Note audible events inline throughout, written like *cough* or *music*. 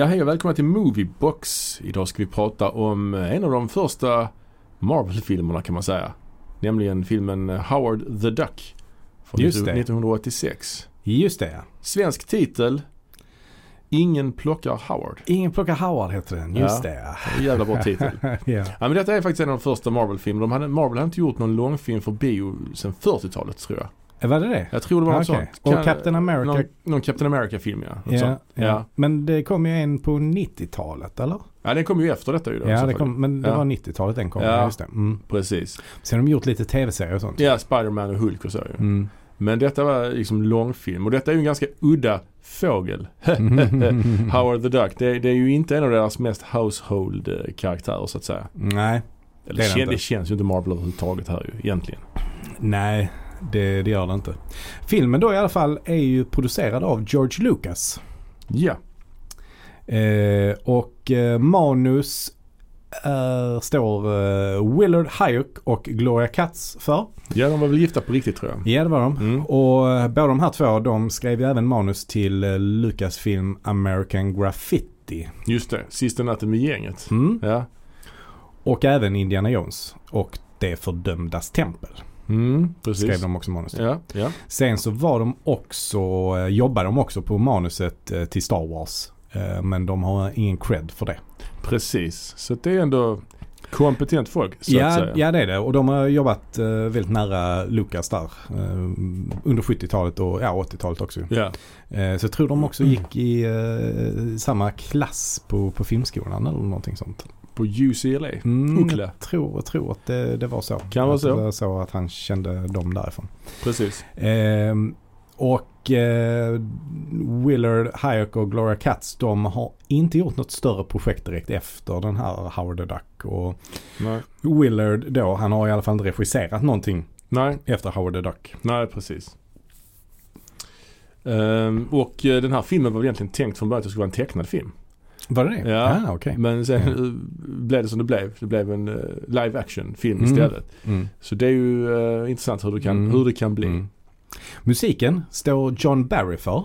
Ja, hej och välkomna till Moviebox. Idag ska vi prata om en av de första Marvel-filmerna kan man säga. Nämligen filmen Howard the Duck. Från Just det. 1986. Just det. Svensk titel. Ingen plockar Howard. Ingen plockar Howard heter den. Just Ja. det. Jävla bra titel. *laughs* ja. Ja, men detta är faktiskt en av de första Marvel-filmerna. Marvel hade inte gjort någon långfilm för bio sedan 40-talet tror jag. Var det det? Jag tror det var något Okej. sånt. Och Captain America. Någon, någon Captain America-film ja. Ja, sånt. ja. Men det kom ju en på 90-talet eller? Ja, den kom ju efter detta ju då. Ja, det kom, men det Ja. var 90-talet den kom. Ja. Just det. Mm. Precis. Sen har de gjort lite tv-serier och sånt. Ja, Spider-Man och Hulk och så ju. Mm. Men detta var liksom långfilm och detta är ju en ganska udda fågel. *laughs* Howard the Duck. Det, det är ju inte en av deras mest household eh, karaktärer så att säga. Nej, Eller, Det det kän, det känns ju inte Marvel överhuvudtaget här ju egentligen. nej. Det, det gör det inte. Filmen då i alla fall är ju producerad av George Lucas. Ja, Eh, och eh, manus eh, står eh, Willard Hayek och Gloria Katz för. ja de var väl gifta på riktigt tror jag. Ja, det var de. Mm. Och eh, båda de här två de skrev ju även manus till eh, Lucasfilm American Graffiti. Just det, Sista natten med gänget. Mm. Ja. Och även Indiana Jones och Det fördömdas tempel. Mm, precis. Skrev de också manus till. Ja, ja. Sen så var de också, eh, jobbade de också på manuset eh, till Star Wars. Eh, Men de har ingen cred för det. Precis. Så det är ändå kompetent folk så att Ja, säga. ja, det är det. Och de har jobbat väldigt nära Lucas där. under 70-talet och ja, 80-talet också. Ja. Så jag tror de också gick i samma klass på, på filmskolan eller någonting sånt. På UCLA. Mm, jag tror, jag tror att det, det var så. Kan vara så. Det var så att han kände dem därifrån. Precis. Ehm, och eh, Willard Hayek och Gloria Katz de har inte gjort något större projekt direkt efter den här Howard the Duck. Och Nej. Willard då, han har i alla fall inte regisserat någonting Nej, efter Howard the Duck. Nej, precis. Ehm, och eh, den här filmen var egentligen tänkt från början att det skulle vara en tecknad film. Var det det? Ja. Ah, okej. Men sen eh, blev det som det blev. Det blev en eh, live action film Mm. istället. Mm. Så det är ju eh, intressant hur det kan, Mm. hur det kan bli. Mm. Musiken står John Barry för.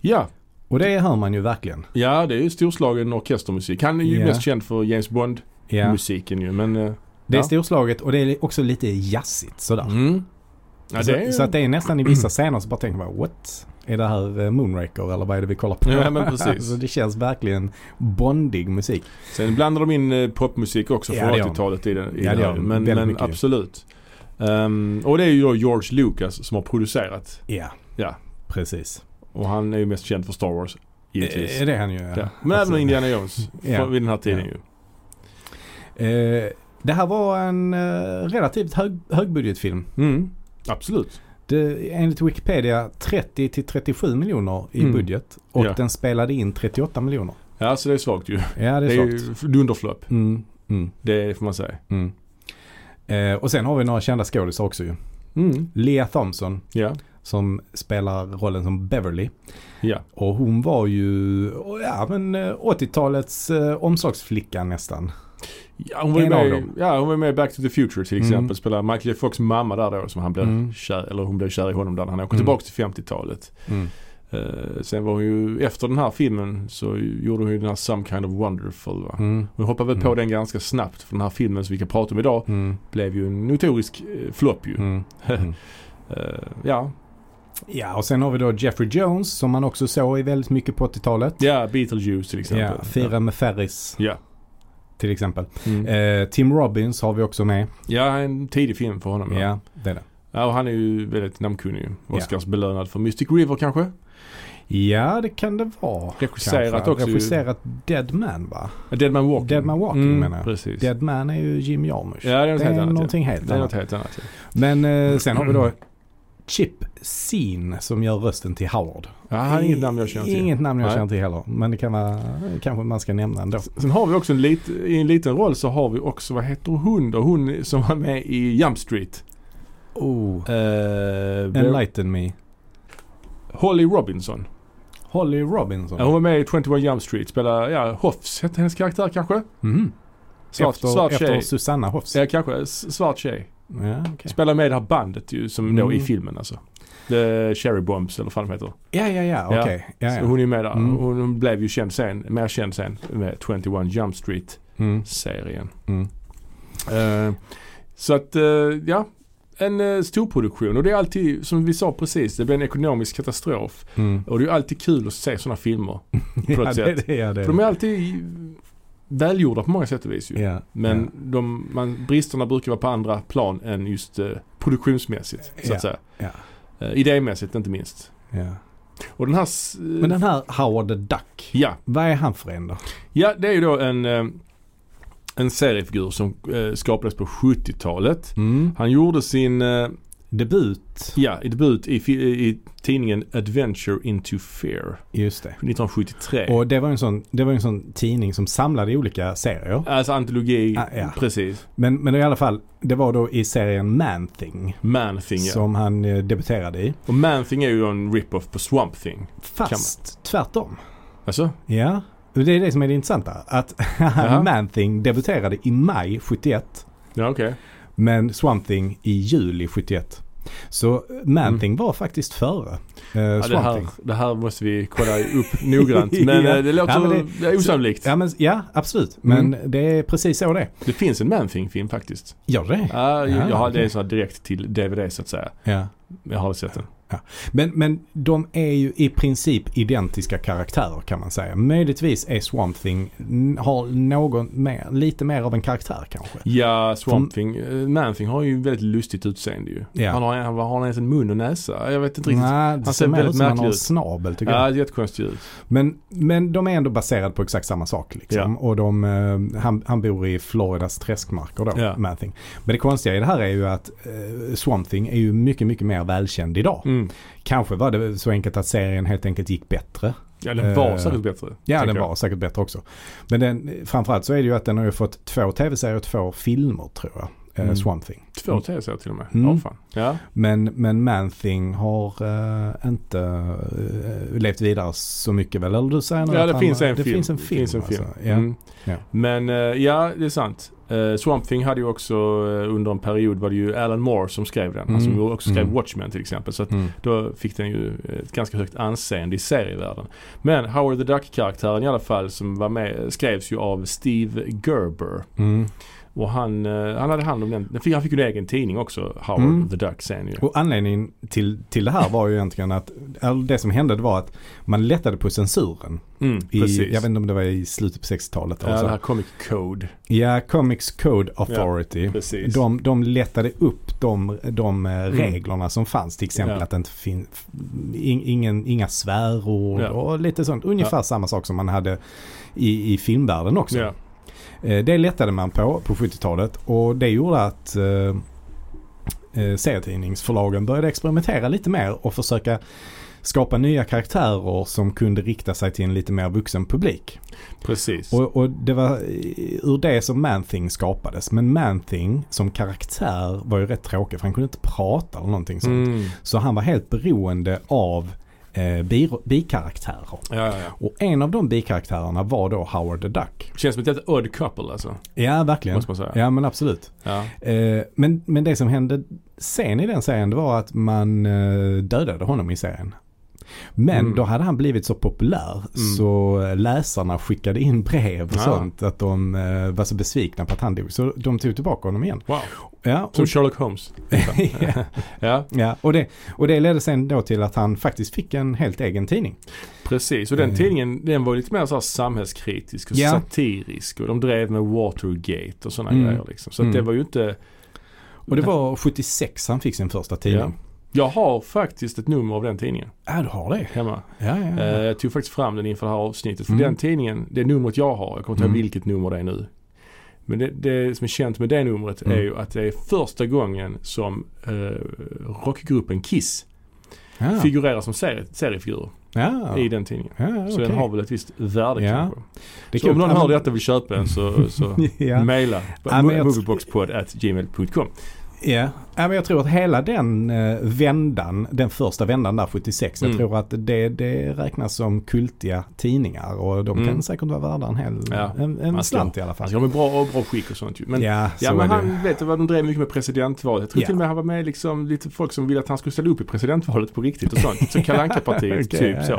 Ja, Och det hör man ju verkligen. ja, det är ju storslagen orkestermusik. Han är ju Ja. mest känd för James Bond-musiken Ja. ju. Men, eh, Det är Ja. storslaget och det är också lite jazzigt sådär. mm. Ja, så, det är, så att det är nästan i vissa scener så bara tänker man what? Är det här eh, Moonraker eller vad är det vi kollar på? Ja, men precis. så det känns verkligen bondig musik. Sen blandar de in eh, popmusik också från det gör de. 80-talet i den. I Ja, det här. gör. Men, men absolut. Ehm, och det är ju då George Lucas som har producerat. Ja, Ja. precis. Och han är ju mest känd för Star Wars. Givetvis. Eh, Det är han ju. ja. Ja. Men Alltså, även Indiana Jones. *laughs* Ja. Vid den här tiden ju. Eh, det här var en eh, relativt hög, högbudgetfilm. Mm. Absolut. Det, enligt Wikipedia 30 till 37 miljoner i Mm. budget. Och Ja. den spelade in 38 miljoner. Ja, så det är svagt ju. Ja, det är, Det är svagt. ju dunderflopp. Mm, mm, Det får man säga. mm. Eh, och sen har vi några kända skådisar också ju. Mm. Lea Thompson Ja. som spelar rollen som Beverly. Ja. Och hon var ju, ja men eh, 80-talets eh, omslagsflicka nästan. Ja, hon var ju av med, dem. ja, hon var med i Back to the Future till Mm. exempel. Spelar Michael J. Fox mamma där då som han blev Mm. kär, eller hon blev kär i honom där. Han åker Mm. tillbaka till 50-talet. Mm. Eh, sen var hon ju, efter den här filmen så gjorde hon ju den här Some Kind of Wonderful va. Mm. Hon hoppade väl på Mm. den ganska snabbt för den här filmen som vi kan prata om idag Mm. blev ju en notorisk eh, flopp ju. Mm. Mm. *laughs* Eh, ja. Ja och sen har vi då Jeffrey Jones som man också såg i väldigt mycket på 80-talet. ja, Beetlejuice till exempel. Ja, Fira med Ferris Ja. Till exempel. Mm. Eh, Tim Robbins har vi också med. Ja, en tidig film för honom. Ja, Ja. det är det. ja och han är ju väldigt namnkunnig ju. Ja. Oscars belönad för Mystic River kanske? Ja, det kan det vara. Regisserat kanske. också. Regisserat Dead Man va? Dead Man Walking. Dead Man Walking mm, menar jag. Precis. Dead Man är ju Jim Jarmusch. Ja, det är något det helt är annat. någonting ja. helt Det är något annat. helt annat. Ja. Men eh, sen har vi då *clears throat* Chip Scene som gör rösten till Howard. Ja, inget namn jag känner till. Inget namn jag Nej. känner till heller. Men det kan vara, kanske man ska nämna ändå. Sen har vi också en lit, i en liten roll så har vi också, vad heter hon då? Hon som var med i Jump Street. Oh. Uh, Enlighten me. Holly Robinson. Holly Robinson. Ja, hon var med i 21 Jump Street. Spelar, ja, Hoffs hette hennes karaktär kanske? Mhm. Svart, efter svart efter. Susanna Hoffs. Ja, kanske. Svart tjej. Ja, okej. Spelar med i det här bandet ju, som då Mm. i filmen alltså. The Cherry Bombs eller vad fan de heter. Ja, ja, ja, Ja. okej. Ja, Så ja. hon är med där. Mm. Hon blev ju känd sen, mer känd sen med 21 Jump Street-serien. mm. Eh, så att, eh, ja. En uh, storproduktion och det är alltid, som vi sa precis, det blir en ekonomisk katastrof. Mm. Och det är alltid kul att se sådana filmer. *laughs* ja, något sätt. det, det, ja, det. För de är alltid välgjorda på många sätt och vis ju. ja, Men ja. de, man, bristerna brukar vara på andra plan än just eh, produktionsmässigt. Så Ja, att säga. Eh, idémässigt inte minst. Och den här... eh, Men den här Howard the Duck, Ja, vad är han för en då? ja det är ju då en, eh, en seriefigur som eh, skapades på 70-talet. Mm. Han gjorde sin eh, Debut, ja, i debut i, i tidningen Adventure into Fear just det. 1973. Och det var en sån, det var en sån tidning som samlade olika serier. alltså antologi, Ah, ja. precis. Men, men i alla fall, det var då i serien Man-Thing Man-Thing ja. som han eh, debuterade i. Och Man-Thing är ju en rip-off på Swamp Thing. Fast tvärtom. Alltså? Ja, det är det som är det intressanta. Att. *laughs* Man-Thing debuterade i maj 71 Ja okej. men Swamp Thing i juli 71. Så Man-Thing var faktiskt före eh, Mm. Ja, det, här, det här måste vi kolla upp noggrant. *laughs* Men Ja. eh, det låter Ja, men det, osannolikt. Ja, men, ja absolut. Men Mm. det är precis så det. Det finns en Man-Thing-film faktiskt. Gör det? Ja, jag, jag har, det är så direkt till DVD så att säga. Ja. Jag har sett den. Men, men de är ju i princip identiska karaktärer kan man säga. Möjligtvis är Swamp Thing, har någon mer, lite mer av en karaktär kanske. Ja, Swamp Thing. eh, Man-Thing har ju väldigt lustigt utseende ju. Ja. Han har, han, har han ens en mun och näsa? Jag vet inte riktigt. Nej, det ser ser väldigt ut som att han märklig har en ut. snabel tycker jag. Ja, jättekonstigt ut. Men, men de är ändå baserade på exakt samma sak. Liksom. Och de, eh, han, han bor i Floridas träskmarker då, Ja. Man-Thing. Men det konstiga i det här är ju att eh, Swamp Thing är ju mycket, mycket mer välkänd idag. Mm. Kanske var det så enkelt att serien helt enkelt gick bättre. Ja, den var Eh, säkert bättre. Ja, den jag. var säkert bättre också. Men den, framförallt så är det ju att den har ju fått två tv-serier och två filmer tror jag. Eh, Mm. Swamp Thing. Två tv-serier till och med. Mm. Ja, fan. Ja. Men, men Man-Thing har eh, inte eh, levt vidare så mycket väl? Eller du säger nu Ja, det han, finns en det film. Finns en film, finns en film. Alltså. Mm. Ja. Men eh, ja, det är sant. Uh, Swamp Thing hade ju också eh, under en period var det ju Alan Moore som skrev den. Han som Mm. ju också skrev Mm. Watchmen till exempel. Så att Mm. då fick den ju ett ganska högt anseende i serievärlden. Men Howard the Duck-karaktären i alla fall som var med skrevs ju av Steve Gerber. Mm. Och han, eh, han hade hand om den. han fick ju en egen tidning också, Howard Mm. the Duck sen ju. Och anledningen till, till det här var ju egentligen att, det som hände det var att man lättade på censuren. Mm, I, jag vet inte om det var i slutet på 60-talet. eller ja, så. det här Comic Code. Ja, Comics Code Authority. Precis. De, de lättade upp de, de eh, reglerna som fanns. Till exempel Mm. Ja. att det inte finns in, ingen, inga svärord Ja. och lite sånt. Ungefär samma sak som man hade i, i filmvärlden också. Eh, Det lättade man på på 70-talet och det gjorde att eh, eh, serietidningsförlagen började experimentera lite mer och försöka skapa nya karaktärer som kunde rikta sig till en lite mer vuxen publik. Precis. Och, och det var ur det som Man-Thing skapades. Men Man-Thing som karaktär var ju rätt tråkig för han kunde inte prata eller någonting sånt. Mm. Så han var helt beroende av eh, bi, bikaraktärer. Ja, ja, ja. Och en av de bikaraktärerna var då Howard the Duck. Känns som ett jätte odd couple alltså. Ja, verkligen. Måste man säga. Ja, men absolut. Eh, men, men det som hände sen i den serien det var att man eh, dödade honom i serien. Men Mm. då hade han blivit så populär så läsarna skickade in brev och Ah. sånt att de eh, var så besvikna på att han dog. Så de tog tillbaka honom igen. Wow. Ja, Som Sherlock Holmes. *laughs* ja, ja, ja och, det, och det ledde sen då till att han faktiskt fick en helt egen tidning. precis. Och den Eh. tidningen den var lite mer så samhällskritisk och Ja. satirisk. Och de drev med Watergate och sådana Mm. grejer liksom. Så Mm. det var ju inte... Och det var 76 han fick sin första tidning. Jag har faktiskt ett nummer av den tidningen Ja, du har det. hemma. Ja, ja, ja. Eh, jag tog faktiskt fram den inför det här avsnittet. För Mm. den tidningen, det numret jag har, jag kommer inte ihåg Mm. vilket nummer det är nu. Men det, det som är känt med det numret Mm. är ju att det är första gången som eh, rockgruppen Kiss ja. figurerar som serie, seriefigurer ja. i den tidningen. ja, Så okej. den har väl ett visst värde Ja. kanske. Det Så om någon hör detta och vill köpa en så, så *laughs* Ja. mejla Ja, men Ja, men jag tror att hela den eh, vändan, den första vändan där 76, Mm. jag tror att det, det räknas som kultiga tidningar och de kan Mm. säkert vara värda en hel, Ja, en, en slant i alla fall. Alltså de är bra och bra skick och sånt ju. Men, ja, ja, men han det. vet du vad de drev mycket med presidentvalet. Jag tror Ja. till och med han var med liksom lite folk som ville att han skulle ställa upp i presidentvalet på riktigt och sånt. Så Kalle Anka-partiet *laughs* Okej, typ ja, så.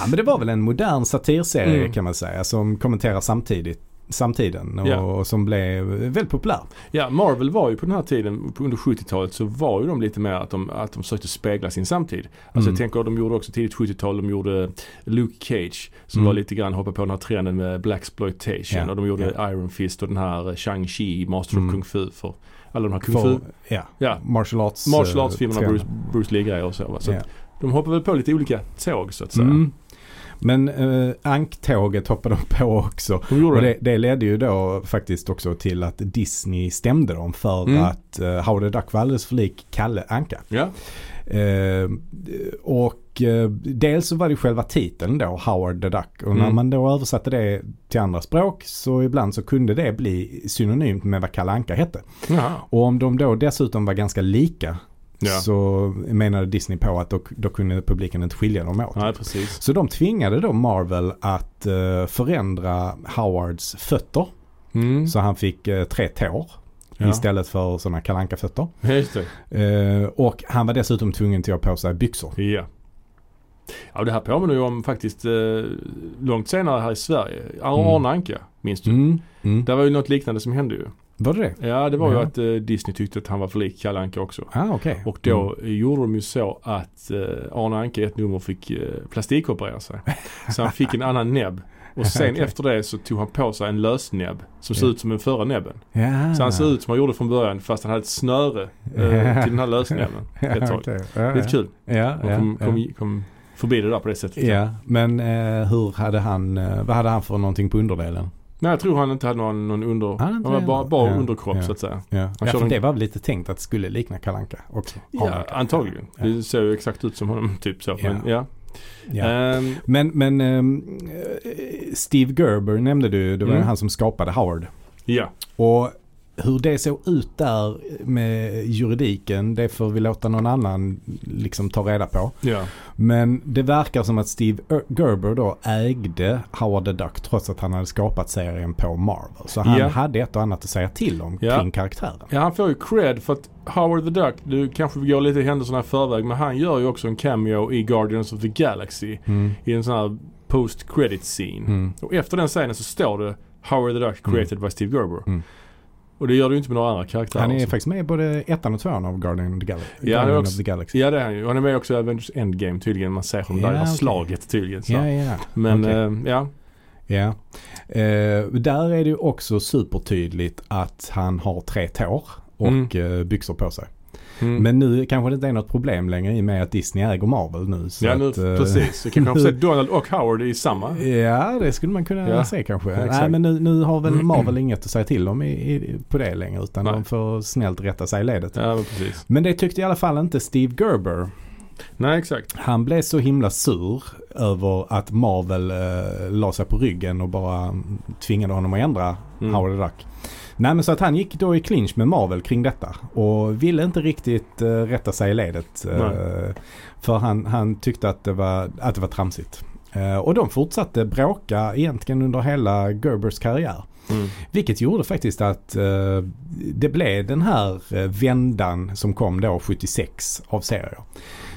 Ja men det var väl en modern satirserie Mm. kan man säga som kommenterar samtidigt samtiden och, Ja. och som blev väldigt populär. Ja, Marvel var ju på den här tiden, under 70-talet, så var ju de lite mer att de, att de försökte spegla sin samtid. Alltså Mm. jag tänker, de gjorde också tidigt 70-tal, de gjorde Luke Cage som Mm. var lite grann hoppade på den här trenden med Blaxploitation Ja, och de gjorde ja. Iron Fist och den här Shang-Chi, Master Mm. of Kung Fu för alla de här Kung Fu, ja, ja, martial arts. martial eh, arts-filmerna, trender. Bruce, Bruce Lee-grejer och så. Va? så de hoppade väl på lite olika tåg så att säga. Mm. Men uh, anktåget hoppade de på också. Och det. det, ledde ju då faktiskt också till att Disney stämde dem för Mm. att Howard the Duck var alldeles för lik Kalle Anka. Ja. Eh, och eh, dels så var det själva titeln då, Howard the Duck. Och när Mm. man då översatte det till andra språk så ibland så kunde det bli synonymt med vad Kalle Anka hette. Jaha. Och om de då dessutom var ganska lika Ja. så menade Disney på att då, då kunde publiken inte skilja dem åt. Nej, precis. Så de tvingade då Marvel att eh, förändra Howards fötter. Mm. Så han fick eh, tre tår Ja. istället för sådana kalanka fötter Just. Eh, och han var dessutom tvungen till att ha på sig byxor. Ja. Ja, det här påminner ju om faktiskt eh, långt senare här i Sverige. Arne Mm. Anka, minns du? Mm. Mm. Det var ju något liknande som hände ju. Var det det? Ja, det var ju Ja. att eh, Disney tyckte att han var för lik Kalle Anka också. Ah, okej. Och då gjorde de ju så att eh, Arne Anka i ett nummer fick eh, plastikoperera sig. Så han fick en *laughs* annan näbb. Och sen Okej. efter det så tog han på sig en lösnäbb som såg Ja. ut som den förra näbben. Ja. Så han såg ut som han gjorde från början fast han hade ett snöre eh, till den här lösnäbben. *laughs* Ett tag. Okej. Ja, Lite kul. Ja, Och kom, kom, kom förbi det där på det sättet. ja, men eh, hur hade han, eh, vad hade han för någonting på underdelen? Nej jag tror han inte hade någon, någon under... Han inte var bara, bara Ja, underkropp ja. så att säga. Ja, ja för en- det var väl lite tänkt att det skulle likna Kalanka också. Ja, antagligen. Ja. Det ser ju exakt ut som honom typ så. Men, ja. Ja. Ehm, Men, men eh, Steve Gerber nämnde du, det var Mm. han som skapade Howard. ja. Och hur det såg ut där med juridiken, det får vi låta någon annan liksom ta reda på. Ja. Men det verkar som att Steve Gerber då ägde Howard the Duck trots att han hade skapat serien på Marvel. Så han Ja. hade ett och annat att säga till om Ja. kring karaktären. Ja, han får ju cred för att Howard the Duck, du kanske går lite händelserna i förväg, men han gör ju också en cameo i Guardians of the Galaxy Mm. i en sån här post credit scene. Mm. Och efter den scenen så står det Howard the Duck created by Steve Gerber. Mm. Och det gör du inte med några andra karaktärer. Han är alltså. faktiskt med i både ettan och tvåan av Guardian of the, Gal- Ja, Guardian också- of the Galaxy. Ja det är han ju. Han är med också i Avengers Endgame tydligen. Man ser honom Ja, där i okej. slaget tydligen. Så. Ja, ja. Men okej. eh, ja. Ja. Eh, där är det ju också supertydligt att han har tre tår och eh, byxor på sig. Mm. Men nu kanske det inte är något problem längre i och med att Disney äger Marvel nu. Ja nu, att, eh, precis. Så kan få se Donald och Howard i samma. Ja, det skulle man kunna Ja, se kanske. exakt. Nej, men nu, nu har väl Marvel inget att säga till om i, i, på det längre utan Nej. de får snällt rätta sig i ledet. Ja men precis. Men det tyckte i alla fall inte Steve Gerber. Nej exakt. Han blev så himla sur över att Marvel eh, la sig på ryggen och bara tvingade honom att ändra Mm. Howard the Duck. Nej men så att han gick då i clinch med Marvel kring detta och ville inte riktigt eh, rätta sig i ledet. Nej. för han, han tyckte att det var, att det var tramsigt. Eh, och de fortsatte bråka egentligen under hela Gerbers karriär. Mm. Vilket gjorde faktiskt att eh, det blev den här vändan som kom då 76 av serier.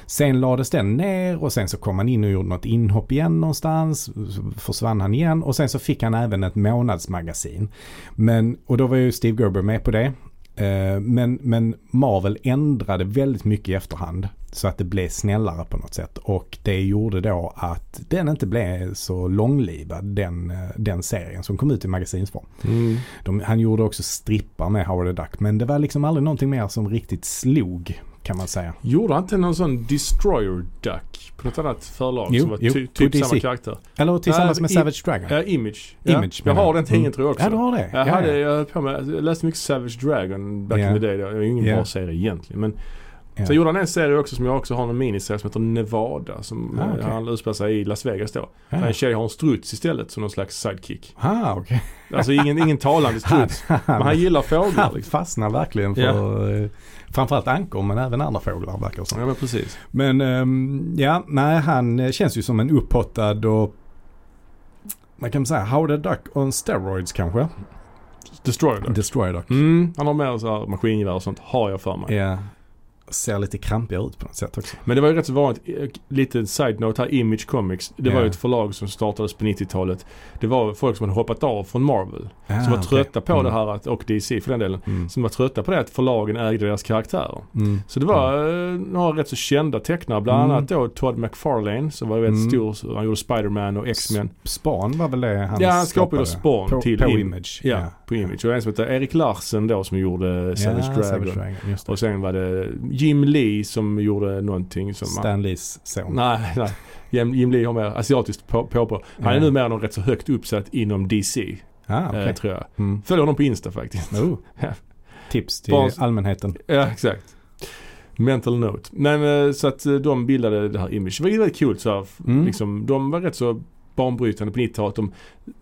Sen lades den ner och sen så kom han in och gjorde något inhopp igen någonstans. Försvann han igen och sen så fick han även ett månadsmagasin. Men, och då var ju Steve Gerber med på det. Eh, Men, men Marvel ändrade väldigt mycket i efterhand. Så att det blev snällare på något sätt. Och det gjorde då att den inte blev så långlivad den, eh, den serien som kom ut i magasinsform. Mm. De, han gjorde också strippar med Howard the Duck. Men det var liksom aldrig någonting mer som riktigt slog kan man säga. Gjorde han inte någon sån Destroyer Duck på något annat förlag Jo, som var jo, ty, typ DC. samma karaktär? Eller tillsammans med Savage Dragon. Ja, Image. Ja. Image, jag har den tidningen Mm. tror jag också. Ja, du har det. Jag, Ja, hade, ja. jag, höll på med, jag läste mycket Savage Dragon back Ja. in the day. Det var ingen Ja. bra serie egentligen. Men Ja. Sen gjorde han en serie också som jag också har en miniserie som heter Nevada. Som Ah, okej. han utspelar sig i Las Vegas då. Ja. Där en tjej har en struts istället som någon slags sidekick. Ah, okej. Alltså ingen, ingen talande *laughs* struts. Men han gillar fåglar Han liksom. fastnar verkligen för eh, framförallt ankor men även andra fåglar verkar det som. Ja men precis. Men ehm, ja, nej han eh, känns ju som en upphottad och man kan säga Howard the Duck on steroids kanske. Destroyer Duck. Destroyer Duck. Mm, han har mer så här maskingevär och sånt har jag för mig. Ja. Ser lite krampigare ut på något sätt också. Men det var ju rätt så vanligt, eh, lite side-note här, Image Comics. Det var Ja. ju ett förlag som startades på 90-talet. Det var folk som hade hoppat av från Marvel. Ah, som var okej. trötta på Mm. det här, att, och DC för den delen. Mm. Som var trötta på det att förlagen ägde deras karaktärer. Mm. Så det var eh, några rätt så kända tecknare. Bland Mm. annat då Todd McFarlane som var väldigt Mm. stor. Han gjorde Spider-Man och X-Men. Spawn var väl det han Ja, han skapade skapade? Spawn på, till på Im- Image. Ja, på Image. Och en som heter Erik Larsen då som gjorde Savage ja, Dragon. Savage Dragon. Och sen var det Jim Lee som gjorde någonting som... Stan Lees son. Nej, nej. Jim, Jim Lee har mer asiatiskt på, påbrå. Han är Ja. numera någon rätt så högt uppsatt inom DC. Ah, okej. eh, tror jag. Mm. Följer honom på Insta faktiskt. Oh. *laughs* Ja. Tips till Barns- allmänheten. Ja, exakt. Mental note. Men eh, så att eh, de bildade det här Image. Det var väldigt kul så här, Mm. liksom, De var rätt så banbrytande på 90-talet. De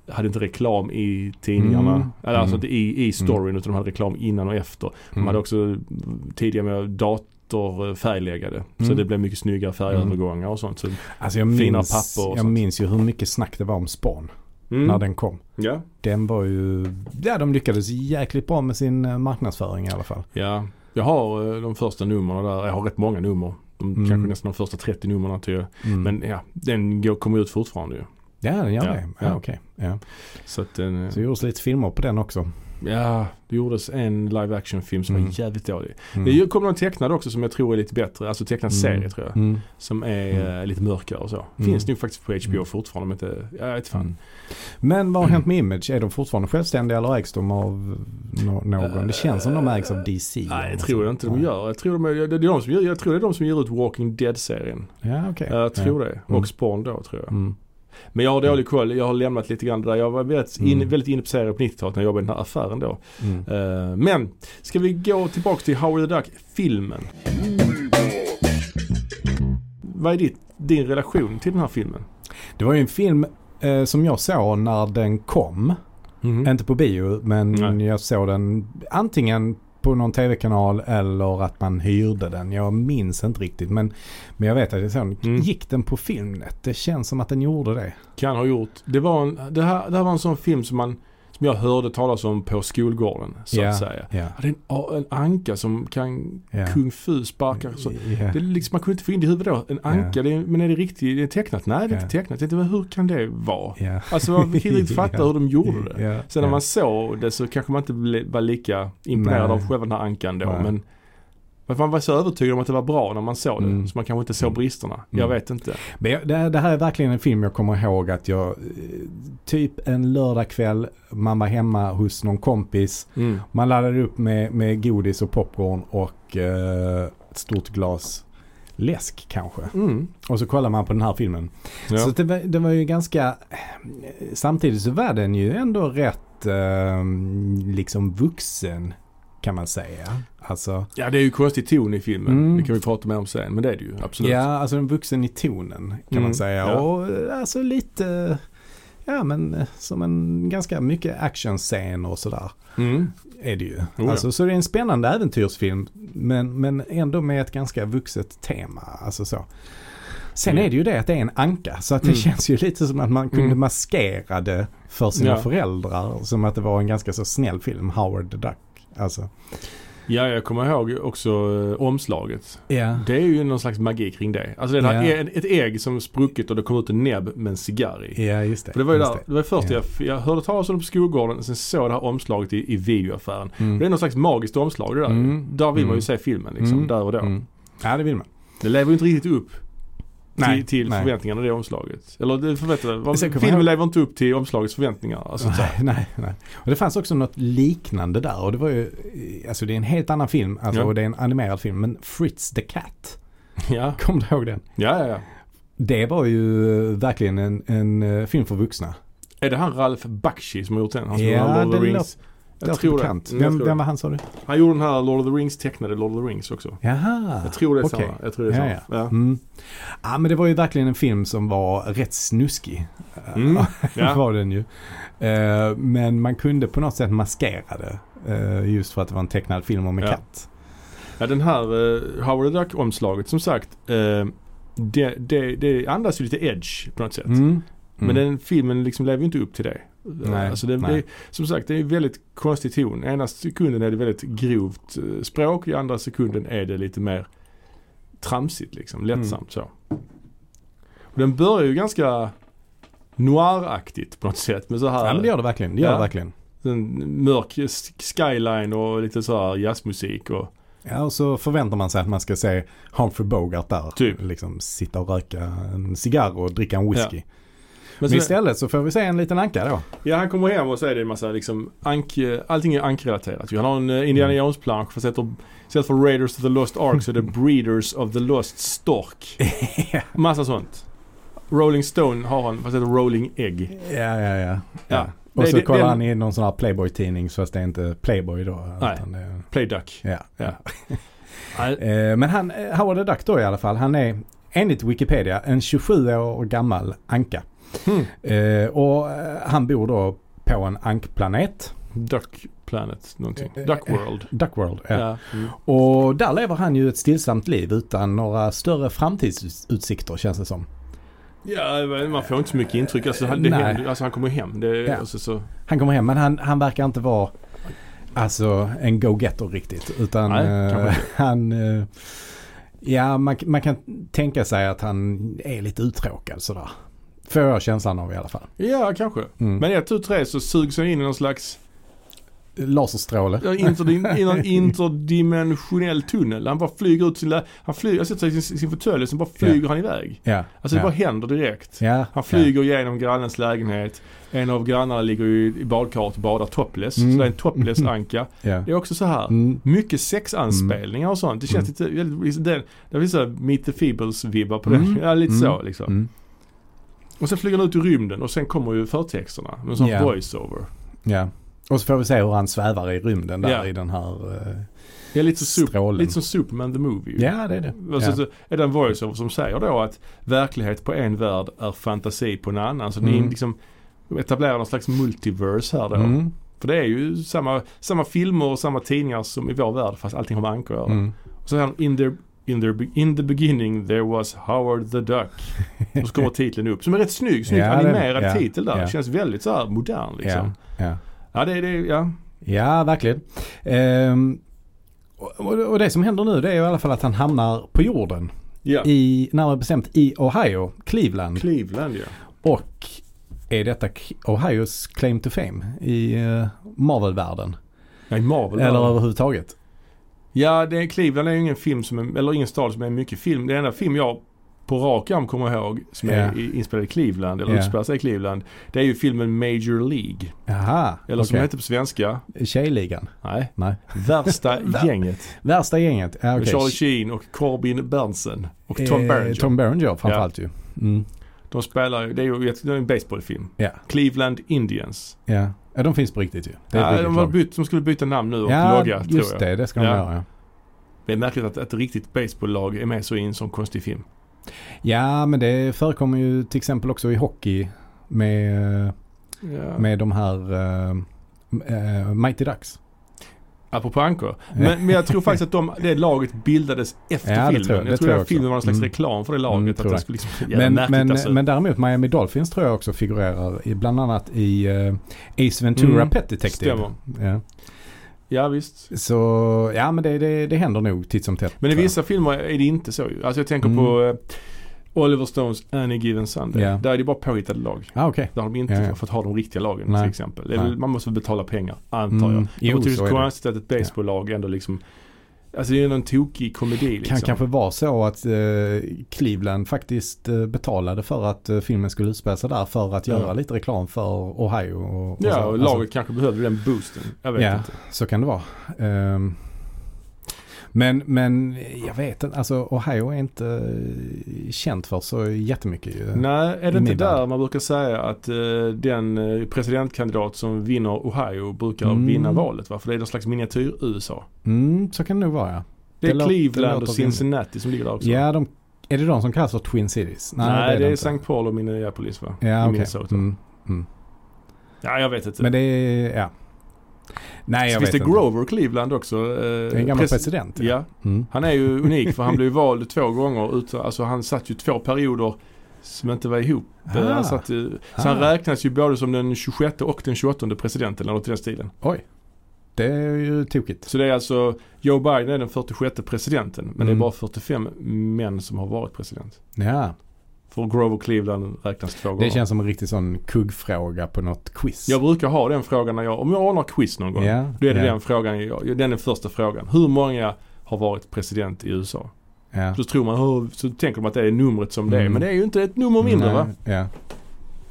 hade inte reklam i tidningarna. Mm. Eller alltså Mm. inte i, i storyn utan de hade reklam innan och efter. De Mm. hade också tidigare med dator eh, färgläggade. Så Mm. det blev mycket snyggare färgövergångar och sånt. Så, Alltså jag fina minns, papper och jag sånt. minns ju hur mycket snack det var om Spawn mm. när den kom. Ja. Den var ju, ja de lyckades jäkligt bra med sin eh, marknadsföring i alla fall. ja. Jag har eh, de första numren där. Jag har rätt många nummer. De, Mm. Kanske nästan de första 30 numren jag. Mm. Men ja, den går, kommer ut fortfarande ju. Ja, den gör Ja, det. Ja, ja. okej. Ja. Så att den, eh, Så det gjordes lite filmer på den också. ja, det gjordes en live action film som Mm. var jävligt dålig. Mm. Det kom någon tecknad också som jag tror är lite bättre. Alltså tecknad Mm. serie tror jag. Mm. Som är eh, lite mörkare och så. Mm. Finns nog faktiskt på HBO Mm. fortfarande men inte, jag vet fan. Men vad har hänt med Image? Är de fortfarande självständiga eller ägs de av no- någon? Det känns som de ägs av DC. Nej, eller det tror jag inte de Nej. gör. Jag tror, de är, det är de som jag tror det är de som ger ut Walking Dead-serien. Ja, okej. Jag tror det. Mm. Och Spawn då tror jag. Mm. Men jag har dålig koll. Jag har lämnat lite grann där. Jag var väldigt, in, Mm. väldigt inne på serier på 90-talet när jag jobbade i den här affären då. Mm. Eh, men, ska vi gå tillbaka till Howard the Duck, filmen. Vad är ditt, din relation till den här filmen? Det var ju en film eh, som jag såg när den kom. Mhm. Inte på bio men Nej. jag såg den antingen på någon tv-kanal eller att man hyrde den. Jag minns inte riktigt men, men jag vet att jag såg den. Mm. Gick den på Filmnet? Det känns som att den gjorde det. Kan ha gjort. Det, var en, det, här, det här var en sån film som man som jag hörde talas om på skolgården så Ja. att säga. Ja, det är en, en anka som kan Ja. kung fu sparka. Så. Ja. Det är liksom, man kunde inte få in det i huvudet då. En anka, det är, men är det riktigt? Det är tecknat? Nej, det är inte tecknat. Men hur kan det vara? Ja. Alltså man kan inte *laughs* fatta hur de gjorde det. Sen när man såg det så kanske man inte var lika imponerad av själva den här ankan då. Men men man var så övertygad om att det var bra när man såg det. Mm. Så man kanske inte såg Mm. bristerna. Jag Mm. vet inte. Men jag, det, det här är verkligen en film jag kommer ihåg att jag, eh, typ en lördagkväll, man var hemma hos någon kompis. Mm. Man laddade upp med, med godis och popcorn och eh, ett stort glas läsk kanske. Mm. Och så kollar man på den här filmen. Ja. Så det var, det var ju ganska, samtidigt så var den ju ändå rätt eh, liksom vuxen kan man säga. Alltså, ja, det är ju konstig ton i filmen. Mm. Det kan vi prata mer om sen. Men det är det ju absolut. ja alltså en vuxen i tonen kan Mm, man säga. ja. Och eh, alltså lite, ja men eh, som en ganska mycket actionscener och sådär. Mm. Är det ju. ja. Alltså, så det är en spännande äventyrsfilm men, men ändå med ett ganska vuxet tema. Alltså så. Sen Mm. är det ju det att det är en anka så att det Mm. känns ju lite som att man kunde Mm. maskera det för sina Ja. föräldrar. Som att det var en ganska så snäll film, Howard the Duck. Alltså. Ja, jag kommer ihåg också eh, omslaget. Ja. Det är ju någon slags magi kring det. Alltså det är ett ägg som spruckit och det kommer ut en näbb med en cigarr i. Ja, just det. För det var ju där, det var först Ja. jag, jag hörde talas om det på skolgården, sen såg jag det här omslaget i, i videoaffären. Mm. Det är någon slags magiskt omslag det där. Mm. Där vill man Mm. ju se filmen liksom, Mm. där och då. Mm. Ja, det vill man. Det lever ju inte riktigt upp Nej, till, till nej. förväntningarna det omslaget. Eller det förväntade, filmen lever inte upp till omslagets förväntningar. Alltså, så. Nej, *laughs* nej, nej. Och det fanns också något liknande där och det var ju, alltså det är en helt annan film, alltså, Ja. och det är en animerad film, men Fritz the Cat, Ja. *laughs* kommer du ihåg den? ja, ja, ja. Det var ju eh, verkligen en, en eh, film för vuxna. Är det han Ralph Bakshi som har gjort den? Han som Ja, det the Rings. Det Jag låter tror det. bekant. Mm, jag Vem, vem det. var han sa du? Han gjorde den här Lord of the Rings, tecknade Lord of the Rings också. Jaha. Jag tror det är okej. samma. Jag tror det är samma. ja. Ja. Mm. Ja men det var ju verkligen en film som var rätt snuskig. Mm. Ja. *laughs* var den ju. Eh, men man kunde på något sätt maskera det. eh, just för att det var en tecknad film om en Ja. katt. Ja, den här uh, Howard the Duck-omslaget som sagt. eh, det, det, det andas ju lite edge på något sätt. Mm. Men den filmen liksom lever ju inte upp till det. Nej, alltså det, det som sagt, det är väldigt konstig ton. Ena sekunden är det väldigt grovt eh, språk. I andra sekunden är det lite mer tramsigt liksom. Lättsamt så. Och den börjar ju ganska noiraktigt på något sätt. Med så här Ja men det gör det verkligen. Det gör Ja. det verkligen. en mörk skyline och lite så här jazzmusik och Ja och så förväntar man sig att man ska se Humphrey Bogart där. Typ. Liksom sitta och röka en cigarr och dricka en whisky. Men istället så får vi se en liten anka då. ja, han kommer hem och så är det en massa liksom ank, allting är ankrelaterat. Han har en eh, Indiana Mm. Jones-plansch fast heter, istället för Raiders of the Lost Ark så är det Breeders of the Lost Stork. *laughs* Massa sånt. Rolling Stone har han fast det heter Rolling Egg. Ja, ja, ja. Ja. Och Det- så det- kollar han i någon sån här Playboy-tidning så fast det är inte Playboy då. Nej. Det är, Play Duck. ja. Ja. *laughs* Eh, men han, eh, Howard the Duck då i alla fall, han är enligt Wikipedia en 27 år gammal anka. Eh, och eh, han bor då på en ankplanet. Duck Planet någonting. Eh, Duck World. Duckworld. Ja. Ja. Mm. Och där lever han ju ett stillsamt liv utan några större framtidsutsikter känns det som. ja, man får inte så mycket intryck. Alltså, han, händer, alltså han kommer hem. Det, Ja. alltså, så, Han kommer hem men han, han verkar inte vara alltså en go-getter riktigt. Utan Nej, eh, inte. *laughs* han... Eh, ja, man, man kan tänka sig att han är lite uttråkad sådär. Får jag känslan av i alla fall. ja, kanske. Mm. Men ett, tu, tre så sugs han in i någon slags Laserstråle. Ja, interdim- *laughs* i någon interdimensionell tunnel. Han bara flyger ut sin lä- Han flyger, han sätter sig i sin, sin fåtölj och sen bara flyger han iväg. Ja. Alltså det ja. bara händer direkt. ja. Han flyger genom grannens lägenhet. En av grannarna ligger ju i badkaret och badar topless. Mm. Så det är en topless-anka. Ja. Det är också så här. Mm. Mycket sexanspelningar och sånt. Det känns Mm. lite, det, det finns så här Meet the Feebles-vibbar på Mm. det. Ja, lite Mm. så liksom. Och sen flyger han ut i rymden och sen kommer ju förtexterna. Med en sån Ja. voice-over. Ja. Och så får vi se hur han svävar i rymden där Ja. i den här eh, är lite, som super, strålen. lite som Superman the Movie. Ja, det är det. Och så, Ja. så är det en voiceover som säger då att verklighet på en värld är fantasi på en annan. Så Mm. ni liksom etablerar någon slags multiverse här då. Mm. För det är ju samma, samma filmer och samma tidningar som i vår värld fast allting har med ankor att göra. Mm. Och så här in the, in, the, be- in the beginning there was Howard the Duck. och så kommer titeln upp som är rätt snygg. Snyggt Ja, det- animerad ja, titel där. ja. Känns väldigt så här modern liksom. Ja. Ja. Det är det, ja. Ja, verkligen. Ehm, och, och det som händer nu det är i alla fall att han hamnar på jorden. Ja. I, närmare bestämt i Ohio, Cleveland. Cleveland ja. Och är detta Ohios claim to fame i uh, Marvel-världen? Ja, i Marvel. Eller överhuvudtaget? Ja, det, Cleveland är ju ingen film som är, eller ingen stad som är mycket film. Det enda film jag på rak arm kommer ihåg som Ja. är inspelad i Cleveland eller Ja. utspelar sig i Cleveland. Det är ju filmen Major League. Jaha, Eller som det heter på svenska. Tjejligan? Nej. Nej. Värsta *laughs* Vär- gänget. Värsta gänget? Ja, Med okej. Charlie Sheen och Corbin Bernsen. Och Tom Eh, Berenger. Tom Berenger framförallt ju. Mm. De spelar ju, det är ju det är en baseballfilm. Ja. Cleveland Indians. Ja. Ja, de finns på riktigt ju. Det Ja, de, har bytt, de skulle byta namn nu och Ja, logga tror just jag. det. Det ska de Ja. göra ja. Det är märkligt att ett riktigt baseballlag är med så i en sån konstig film. Ja, men det förekommer ju till exempel också i hockey med, Ja. med de här uh, uh, Mighty Ducks. Apropå ankor. Men, men jag tror faktiskt att de, det laget bildades efter Ja, filmen. tror jag. jag. Tror att filmen var någon slags Mm. reklam för det Mm, laget. tror att det skulle liksom, Men, men, alltså. men däremot Miami Dolphins tror jag också figurerar i, bland annat i uh, Ace Ventura Mm, Pet Detective. stämmer. Ja. Ja visst. Så ja men det, det, det händer nog titt som tätt. Men i vissa filmer är det inte så. Alltså jag tänker Mm. på eh, Oliver Stones Any Given Sunday. Ja. Där är det bara påhittade lag. Ah, okej. Där har de inte ja. fått ha de riktiga lagen Nej. till exempel. Det Nej. man måste betala pengar, antar jag. Mm, det jo, så är det. konstigt att ett baseballlag ändå liksom Alltså det är någon tokig komedi liksom. Kan kanske vara så att eh, Cleveland faktiskt eh, betalade för att eh, filmen skulle utspela sig där för att Ja. göra lite reklam för Ohio. Och, och. Ja, och Alltså, laget kanske behövde den boosten. Jag vet Ja. inte. Så kan det vara. Ehm, Men, men jag vet inte, alltså Ohio är inte eh, känt för så jättemycket ju. Nej, är det inte där värld. man brukar säga att eh, den eh, presidentkandidat som vinner Ohio brukar Mm. vinna valet va? För det är någon slags miniatyr-USA. Mm, så kan det nog vara ja. Det är Det det Cleveland och Cincinnati som ligger där också. Ja, de, är det de som kallas för Twin Cities? Nej, det är, inte. St. Paul och Minneapolis va? Ja, okej. Minnesota. Mm. Ja, jag vet inte. Men det är, ja. Nej, jag det inte. Grover Cleveland också? Eh, Det är en gammal pres- president. Ja, Mm. han är ju *laughs* unik för han blev vald två gånger. Utan, alltså han satt ju två perioder som inte var ihop. Eh, Ah. Han satt, ju- så han Ah. räknas ju både som den 26 och den 28 presidenten eller något i den stilen. Oj. Det är ju tokigt. Så det är alltså, Joe Biden är den 46 presidenten. Men det är Mm. bara 45 män som har varit president. Ja, För Grover Cleveland räknas två gånger. det känns som en riktig sån kuggfråga på något quiz. Jag brukar ha den frågan när jag, om jag ordnar quiz någon gång. Ja, Då är det ja, den frågan, jag, den är första frågan. Hur många har varit president i USA? Ja. Så tror man, så tänker de att det är numret som det är. Mm. Men det är ju inte ett nummer mindre va? Nej, Ja.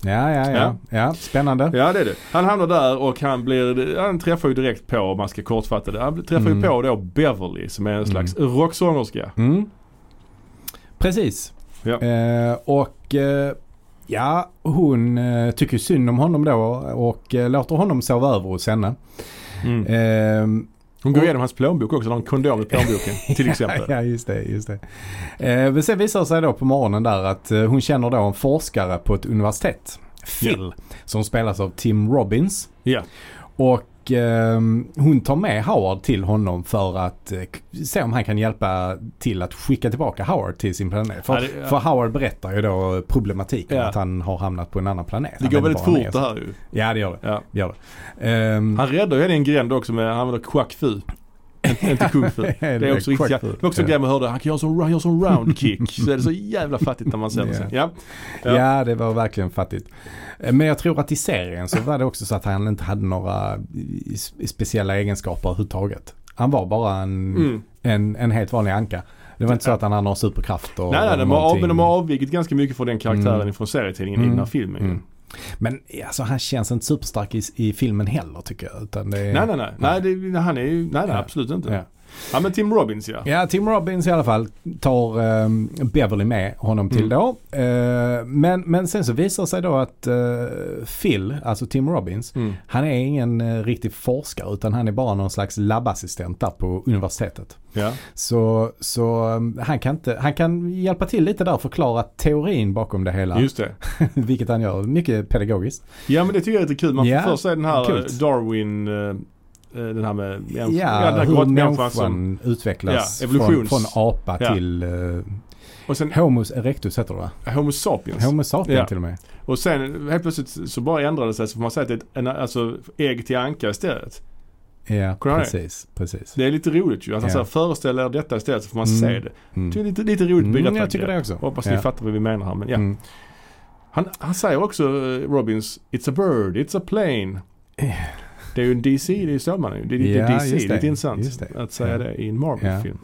Ja, ja, ja. Spännande. Ja det är det. Han hamnar där och han blir, han träffar ju direkt på, om man ska kortfatta det, han träffar Mm. ju på då Beverly som är en slags rocksångerska. Mm. Precis. Ja. Eh, och eh, ja, hon eh, tycker synd om honom då och eh, låter honom sova över hos henne. Mm. Eh, Hon går igenom hans plånbok också, har en kondom i plånboken *laughs* till exempel. ja, just det. Just det. Eh, men sen visar det sig då på morgonen där att eh, hon känner då en forskare på ett universitet. Phil. Som spelas av Tim Robbins. Ja. Och eh, hon tar med Howard till honom för att eh, se om han kan hjälpa till att skicka tillbaka Howard till sin planet. För, Ja, det- ja. för Howard berättar ju då problematiken Ja. att han har hamnat på en annan planet. Det Han går väldigt fort det här ju. Ja det gör det. Det, gör det. Ehm, Han räddar ju henne i en gränd också med, han använder quack fu. *laughs* Inte kung fu. *laughs* Det är också riktigt, fu. var också en grej man hörde, han sån, gör sån round kick. Så är det så jävla fattigt när man ser det sen. Ja. Ja. Ja. det var verkligen fattigt. Men jag tror att i serien så var det också så att han inte hade några i- i speciella egenskaper överhuvudtaget. Han var bara en, Mm. en, en helt vanlig anka. Det var inte så att han hade några superkrafter. Nej, nej, de har, men de har avvikit ganska mycket från den karaktären Mm. från serietidningen i Mm. den här filmen. ju. Mm. Men alltså, han känns inte superstark i, i filmen heller tycker jag. Utan det är, Nej, nej, nej. Nej, det, han är ju, nej, nej absolut inte. Ja. Men Tim Robbins ja. Ja, Tim Robbins i alla fall tar eh, Beverly med honom till Mm. då. Eh, men, men sen så visar sig då att eh, Phil, alltså Tim Robbins, Mm. han är ingen eh, riktig forskare utan han är bara någon slags labbassistent där på universitetet. Ja. Så, så eh, han, kan inte, han kan hjälpa till lite där och förklara teorin bakom det hela. Just det. *laughs* vilket han gör. Mycket pedagogiskt. Ja men det tycker jag är lite kul. Man får Ja, först se den här eh, Darwin, eh, den här med Ja, hur som, människan utvecklas Ja, från, från apa Ja. till eh, och sen Homus erectus heter det va? Homo sapiens. Homo sapien Ja. till och med. Och sen helt plötsligt så bara ändrade det sig så får man säga att det är ett en, alltså, ägg till anka istället. Ja, Kolla det. precis. precis. Det är lite roligt ju. Att han Ja. föreställ er detta istället så får man Mm. se det. Mm. Det är lite, lite roligt Mm, berättat. jag tycker det också. Hoppas Ja. ni fattar vad vi menar här. Men ja. Mm. han, han säger också eh, Robins It's a bird, it's a plane. Det är ju en DC, det är är ju. Det är Ja, DC, det är det. lite intressant det. att säga Ja. det i en Marvel-film.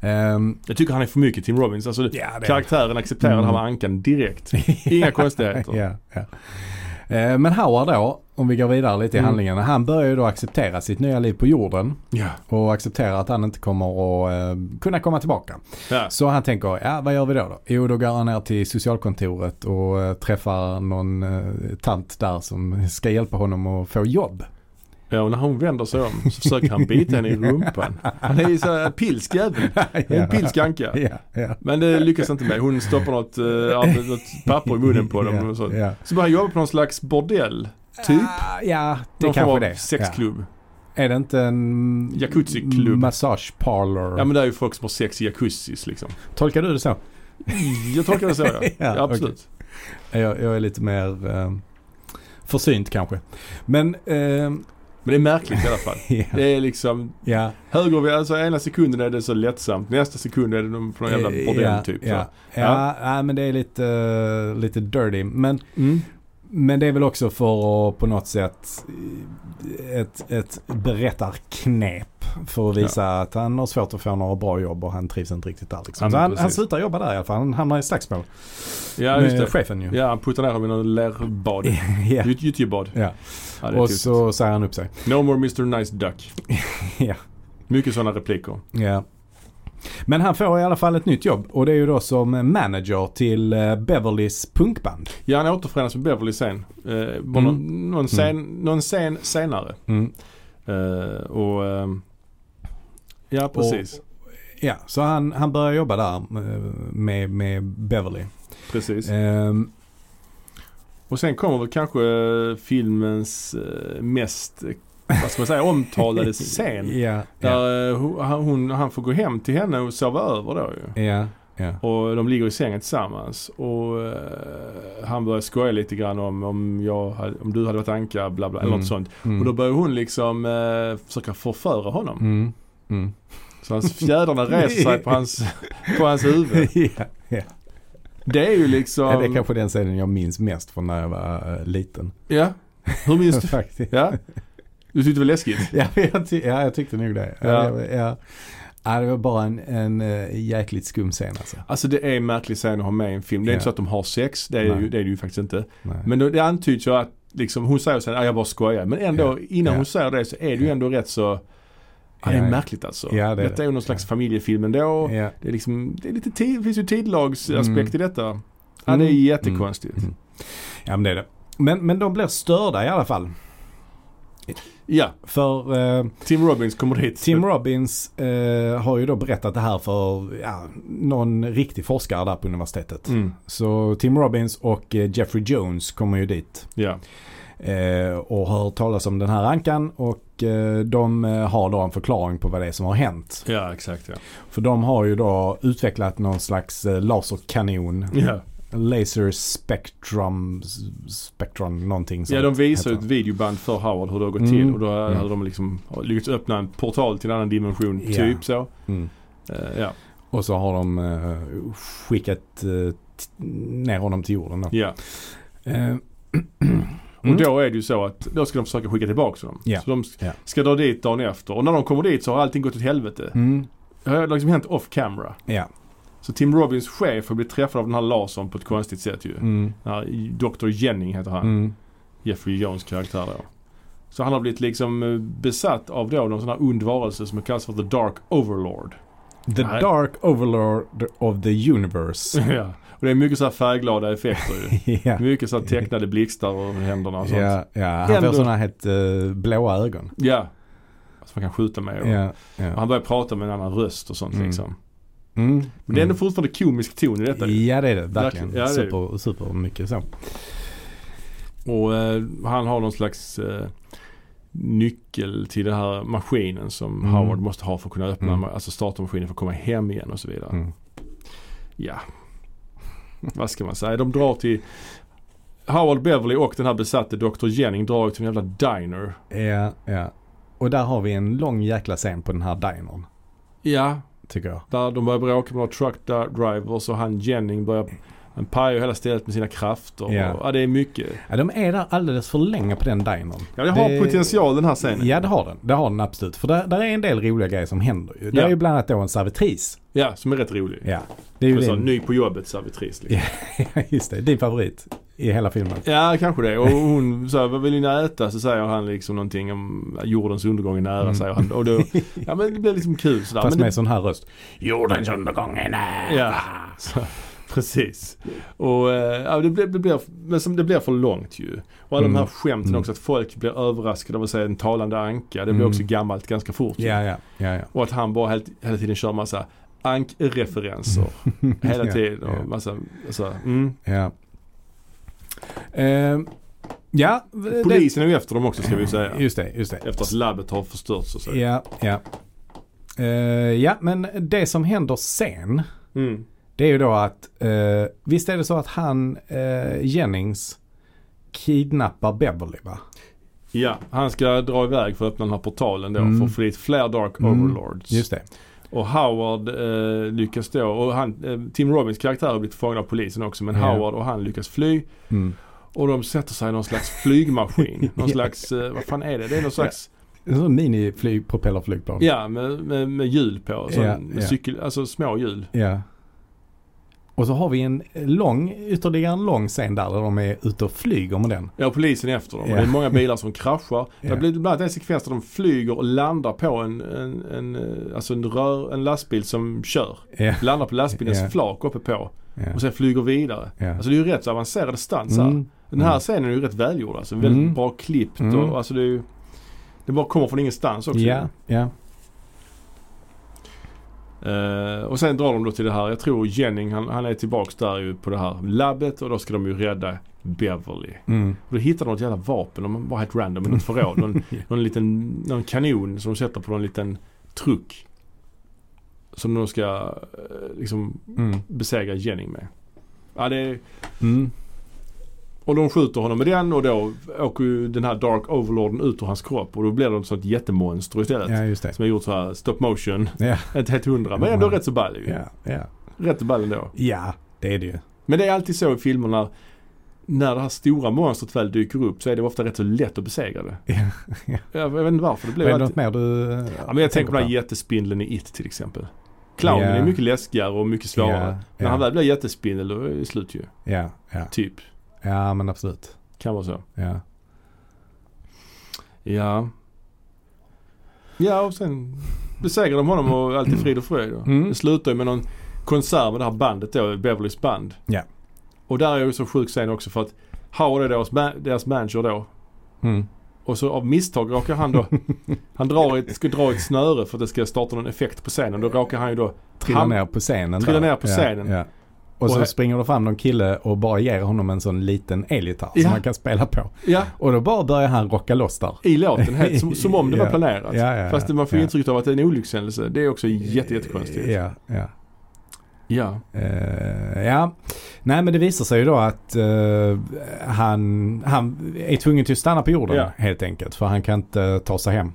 Ehm, Jag tycker han är för mycket Tim Robbins. Alltså, ja, karaktären accepterar det här med ankan direkt. *laughs* Inga konstigheter. Ehm, Men Howard då, om vi går vidare lite i Mm. handlingen. Han börjar ju då acceptera sitt nya liv på jorden Ja. och acceptera att han inte kommer att eh, kunna komma tillbaka. ja. Så han tänker, ja vad gör vi då? då? Jo, då går han ner till socialkontoret och eh, träffar någon eh, tant där som ska hjälpa honom att få jobb. Ja, och när hon vänder sig om så försöker han bita henne i rumpan. Han är ju så här pilsk jävel. *laughs* En pilsk anka. Men det lyckas inte med. Hon stoppar något, uh, något papper i munnen på dem. Och så. Så börjar han jobba på någon slags bordell. Typ. Ah, ja, det Någon kanske det. av sexklubb. Är det inte en Jacuzzi-klubb. massage parlor? Ja men det är ju folk som har sex i jacuzzis liksom. Tolkar du det så? Jag tolkar det så ja. *laughs* Ja, absolut. Jag, jag är lite mer eh, försynt kanske. Men eh, Men det är märkligt i alla fall. *laughs* ja, Det är liksom ja, höger vi, alltså ena sekunden är det så lättsamt. Nästa sekund är det någon- någon jävla bordell ja, typ. Så. ja. ja, men det är lite, eh, lite dirty. Men, Mm. Men det är väl också för att på något sätt eh, ett, ett berättarknep för att visa att han har svårt att få några bra jobb och han trivs inte riktigt där. Liksom. Ja, han, han slutar jobba där i alla fall. Han hamnar i slagsmål Ja just det. chefen ju. Ja han puttar ner honom i någon lerbad. *laughs* ja. Gyt- Gyttjebad. ja. Ja, Och så säger han upp sig. No more Mr Nice Duck. *laughs* ja. Mycket sådana repliker. Ja. Men han får i alla fall ett nytt jobb och det är ju då som manager till eh, Beverlys punkband. Ja, han återförenas med Beverly sen. Eh, Mm. någon, någon, scen, någon scen senare. Mm. Eh, och ehm, Ja, precis. Ja, så han, han börjar jobba där eh, med, med Beverly. precis. Ehm, Och sen kommer väl kanske eh, filmens eh, mest, eh, vad ska man säga, omtalade *laughs* scen. ja, Där eh, hon, han- får gå hem till henne och sova över då ju. ja, ja. Och de ligger i sängen tillsammans. Och eh, han börjar skoja lite grann om om, jag, om du hade varit Anka, bla bla, eller Mm. något sånt. Mm. Och då börjar hon liksom eh, försöka förföra honom. Mm. Mm. Så hans fjädrarna *laughs* reser sig på hans, på hans huvud. *laughs* ja. Det är ju liksom... Ja, det är kanske den scenen jag minns mest från när jag var eh, liten. Ja. Hur minns du? Faktiskt. Ja. Du tyckte det var läskigt? *laughs* Ja, jag, ty- ja, jag tyckte nog det. Ja. Ja. ja. Det var bara en, en uh, jäkligt skum scen alltså. Alltså det är en märklig scen att ha med i en film. Det är inte så att de har sex. Det är, Nej. ju, det är det ju faktiskt inte. Nej. Men då, det antyds ju att liksom, hon säger sen att jag bara skojar. Men ändå innan hon säger det så är det ju ändå rätt så Ja, det är märkligt alltså. Ja, det är detta det. är ju någon slags Ja. familjefilm ändå. Ja. Det är liksom, det är lite tid, det finns ju tidlagsaspekt Mm. i detta. Ja, det är Mm. jättekonstigt. Mm. ja, men det är det. Men, men de blir störda i alla fall. Ja, För eh, Tim Robbins kommer dit. Tim Robbins eh, har ju då berättat det här för ja, någon riktig forskare där på universitetet. Mm, Så Tim Robbins och eh, Jeffrey Jones kommer ju dit. ja. Eh, och har hört talas om den här ankan och eh, de eh, har då en förklaring på vad det är som har hänt. ja, exakt ja. För de har ju då utvecklat någon slags laserkanon. Ja, Laser spectrum, spectrum någonting ja de visar ett videoband för Howard hur det har gått Mm. till. Och då Mm. hade de liksom lyckats öppna en portal till en annan dimension. Ja. Typ så. Mm. Eh, ja, Och så har de eh, skickat t- ner honom till jorden då. ja. Eh, Och då är det ju så att då ska de försöka skicka tillbaka dem. Ja. Så de ska dra dit dagen efter. Och när de kommer dit så har allting gått åt helvete. Mm. Det har liksom hänt off camera. Ja. Så Tim Robbins chef har blivit träffad av den här lasern på ett konstigt sätt ju. Mm. Här Dr. Jennings heter han. Mm. Jeffrey Jones karaktär då. Så han har blivit liksom eh, besatt av då någon sån här ond varelse som kallas för The Dark Overlord. The Nej. Dark Overlord of the Universe. *laughs* ja. Och det är mycket så här färgglada effekter ju. *laughs* ja. Mycket så här tecknade blixtar och händerna och sånt. Ja. Ja, ja. Han Ändå- får sådana här helt uh, blåa ögon. ja. Som man kan skjuta med. Och, Ja, och han börjar prata med en annan röst och sånt Mm. liksom. Mm. Men det är ändå Mm. fortfarande komisk ton i detta. Ja det är det, verkligen. Verkligen. Ja, det är det. super, super mycket så. Och eh, han har någon slags eh, nyckel till den här maskinen som Mm. Howard måste ha för att kunna öppna, Mm. alltså starta maskinen för att komma hem igen och så vidare. Mm. Ja, vad ska man säga? De drar till Howard Beverly och den här besatte Dr. Jennings drar till en jävla diner. Ja, ja. Och där har vi en lång jäkla scen på den här dinern. Ja, Tycker jag. där de börjar bråka med några truck dri- drivers och han Jennings börjar han pajar ju hela stället med sina krafter. Ja. Och, ja, det är mycket. Ja, de är där alldeles för länge på den dinern. Ja, det har Det- potential den här scenen. Ja det har den. Det har den absolut. För där, där är en del roliga grejer som händer ju. Det Ja. är ju bland annat då en servitris. Ja, som är rätt rolig. Ja. Det är ju Så, din, ny på jobbet servitris. Liksom. *laughs* Ja, just det. Din favorit i hela filmen. Ja, kanske det. Och hon sa, vad vill ni äta? Så säger han liksom någonting om jordens undergång är nära, Mm. säger han. Och då, *laughs* ja men det blir liksom kul sådär. Fast men med sån här röst. Jordens undergång är nära. det, ja, så, *laughs* precis. Och eh, ja, det, blir, det, blir, men som det blir för långt ju. Och alla Mm. de här skämten Mm. också, att folk blir överraskade av att se en talande anka. Det blir Mm. också gammalt ganska fort. Ja, ja, ja, ja. Och att han bara hela, hela tiden kör massa ankreferenser *laughs* hela tiden. Och massa, alltså, mm. ja. Ehm, ja. det- Polisen är ju efter dem också ska vi säga. Just det, just det. Efter att labbet har förstörts och så. Ja, ja. Eh, ja, men det som händer sen. Mm. Det är ju då att, eh, visst är det så att han, eh, Jennings, kidnappar Beverly va? Ja, han ska dra iväg för att öppna den här portalen då Mm. för att få dit fler Dark Mm, Overlords. Just det. Och Howard eh, lyckas då, och han, eh, Tim Robbins karaktär har blivit fångad av polisen också men Ja. Howard och han lyckas fly. Mm. Och de sätter sig i någon slags flygmaskin. *laughs* någon slags, eh, vad fan är det? Det är någon slags, En sån miniflyg-propellerflygplan. ja med, med, med hjul på. Sån, med ja. Cykel, alltså små hjul. Ja. Och så har vi en lång, ytterligare en lång scen där, där de är ute och flyger med den. Ja, polisen är efter dem. Ja. Det är många bilar som kraschar. Ja. Det blir bland annat en sekvens där de flyger och landar på en, en, en, eh, alltså en, rör, en lastbil som kör. Ja, Landar på lastbilens Ja. flak uppe på och sen flyger vidare. Alltså det är ju rätt så avancerade stunts här. Mm, Den här mm. scenen är ju rätt välgjord alltså. Väldigt Mm. bra klippt Mm. och alltså det är ju Det bara kommer från ingenstans också. Ja, ja. Eh, och sen drar de då till det här. Jag tror Jennings han, han är tillbaks där ju på det här labbet och då ska de ju rädda Beverly. Mm. Och då hittar de något jävla vapen. De var helt random. i Något förråd. Någon, *laughs* någon liten någon kanon som de sätter på någon liten truck. Som de ska eh, liksom Mm. besegra Jennings med. Ja det är, Mm. Och de skjuter honom med den och då åker ju den här Dark Overlorden ut ur hans kropp. Och då blir det ett sånt jättemonster istället. Ja, just det. Som är gjort så här stop motion. Ja, Inte helt hundra men ändå rätt så ball ju. ja, ja. Rätt så ball ändå. Ja, det är det ju. Men det är alltid så i filmerna. När det här stora monstret väl dyker upp så är det ofta rätt så lätt att besegra det. Ja, ja. Jag vet inte varför. Det blir det alltid... något mer du Ja, men jag tänker på den här jättespindeln i It till exempel. Clownen Ja. är mycket läskigare och mycket svårare. Ja, När han väl blir jättespindel då är det slut ju. ja. Typ. Ja, men absolut. Kan vara så. Ja. Ja. Ja och sen besegrar de honom och allt är frid och fröjd. Mm. Det slutar ju med någon konsert med det här bandet då, Beverlys band. Ja. Och där är ju så sjuk scen också för att Howard är deras, ma- deras manager då. Mm. Och så av misstag råkar han då, han drar ett, ska dra ett snöre för att det ska starta någon effekt på scenen. Då råkar han ju då Trillar Han- ner på scenen. trillar där. ner på ja, scenen. Ja. Och så springer det fram någon kille och bara ger honom en sån liten elgitarr Ja. som han kan spela på. Ja, Och då bara börjar han rocka loss där. i låten helt som, som om det var *laughs* planerat. Ja, ja, Fast man får ja. intrycket av att det är en olyckshändelse. Det är också jätte, jättekonstigt. Ja, ja. Ja. Eh, ja, nej men det visar sig ju då att eh, han, han är tvungen till att stanna på jorden Ja. helt enkelt. För han kan inte ta sig hem.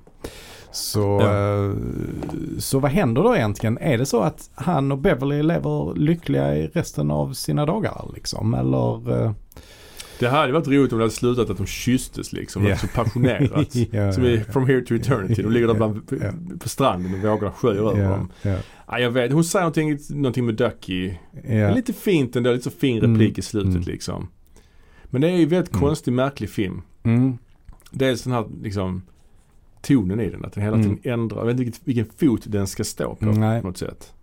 Så, Ja. eh, så vad händer då egentligen? Är det så att han och Beverly lever lyckliga i resten av sina dagar liksom? Eller? eh, Det hade varit roligt om det hade slutat att de kysstes liksom. Ja. Så passionerat. *laughs* ja, Som i From Here to Eternity. De ligger där bland, Ja. på stranden och vågorna sköljer över dem. ja, Ja, jag vet. Hon säger någonting, någonting med Ducky. ja. Lite fint ändå. Lite så fin Mm. replik i slutet Mm. liksom. Men det är ju väldigt Mm. konstig, märklig film. Mm, Dels den här liksom tonen i den. Att den hela Mm. tiden ändrar. Jag vet inte vilket, vilken fot den ska stå på. Nej. Något sätt.